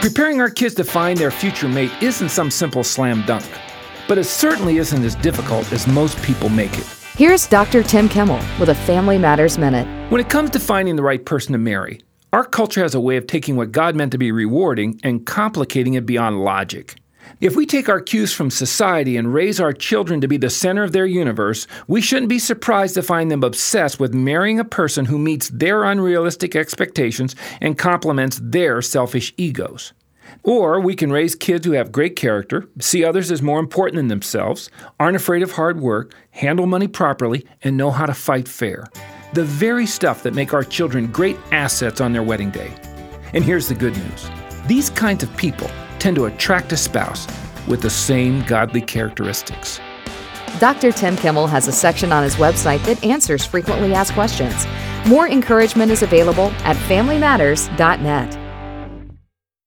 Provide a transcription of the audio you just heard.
Preparing our kids to find their future mate isn't some simple slam dunk, but it certainly isn't as difficult as most people make it. Here's Dr. Tim Kimmel with a Family Matters Minute. When it comes to finding the right person to marry, our culture has a way of taking what God meant to be rewarding and complicating it beyond logic. If we take our cues from society and raise our children to be the center of their universe, we shouldn't be surprised to find them obsessed with marrying a person who meets their unrealistic expectations and complements their selfish egos. Or we can raise kids who have great character, see others as more important than themselves, aren't afraid of hard work, handle money properly, and know how to fight fair. The very stuff that make our children great assets on their wedding day. And here's the good news these kinds of people tend to attract a spouse with the same godly characteristics. Dr. Tim Kimmel has a section on his website that answers frequently asked questions. More encouragement is available at FamilyMatters.net.